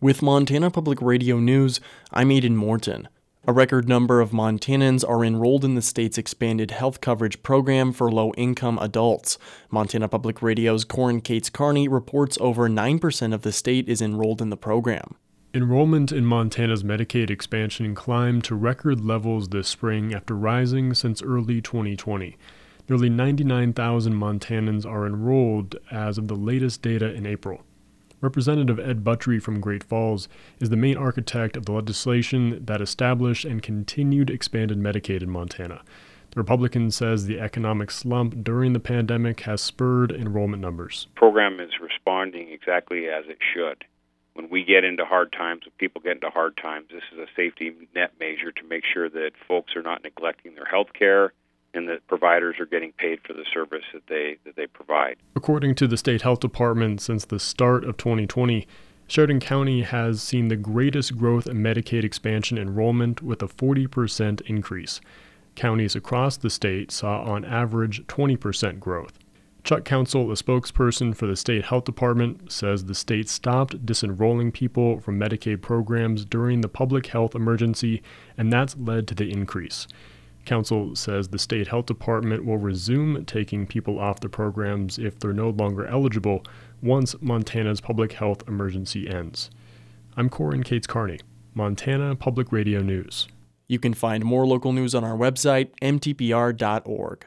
With Montana Public Radio News, I'm Aidan Morton. A record number of Montanans are enrolled in the state's expanded health coverage program for low income adults. Montana Public Radio's Corin Cates Carney reports over 9% of the state is enrolled in the program. Enrollment in Montana's Medicaid expansion climbed to record levels this spring after rising since early 2020. Nearly 99,000 Montanans are enrolled as of the latest data in April. Representative Ed Buttrey from Great Falls is the main architect of the legislation that established and continued expanded Medicaid in Montana. The Republican says the economic slump during the pandemic has spurred enrollment numbers. The program is responding exactly as it should. When we get into hard times, when people get into hard times, this is a safety net measure to make sure that folks are not neglecting their health care and that providers are getting paid for the service that they that they provide. According to the state health department, since the start of 2020, Sheridan County has seen the greatest growth in Medicaid expansion enrollment with a 40% increase. Counties across the state saw on average 20% growth. Chuck Council, a spokesperson for the state health department, says the state stopped disenrolling people from Medicaid programs during the public health emergency, and that's led to the increase. Council says the state health department will resume taking people off the programs if they're no longer eligible once Montana's public health emergency ends. I'm Corin Cates Carney, Montana Public Radio News. You can find more local news on our website, mtpr.org.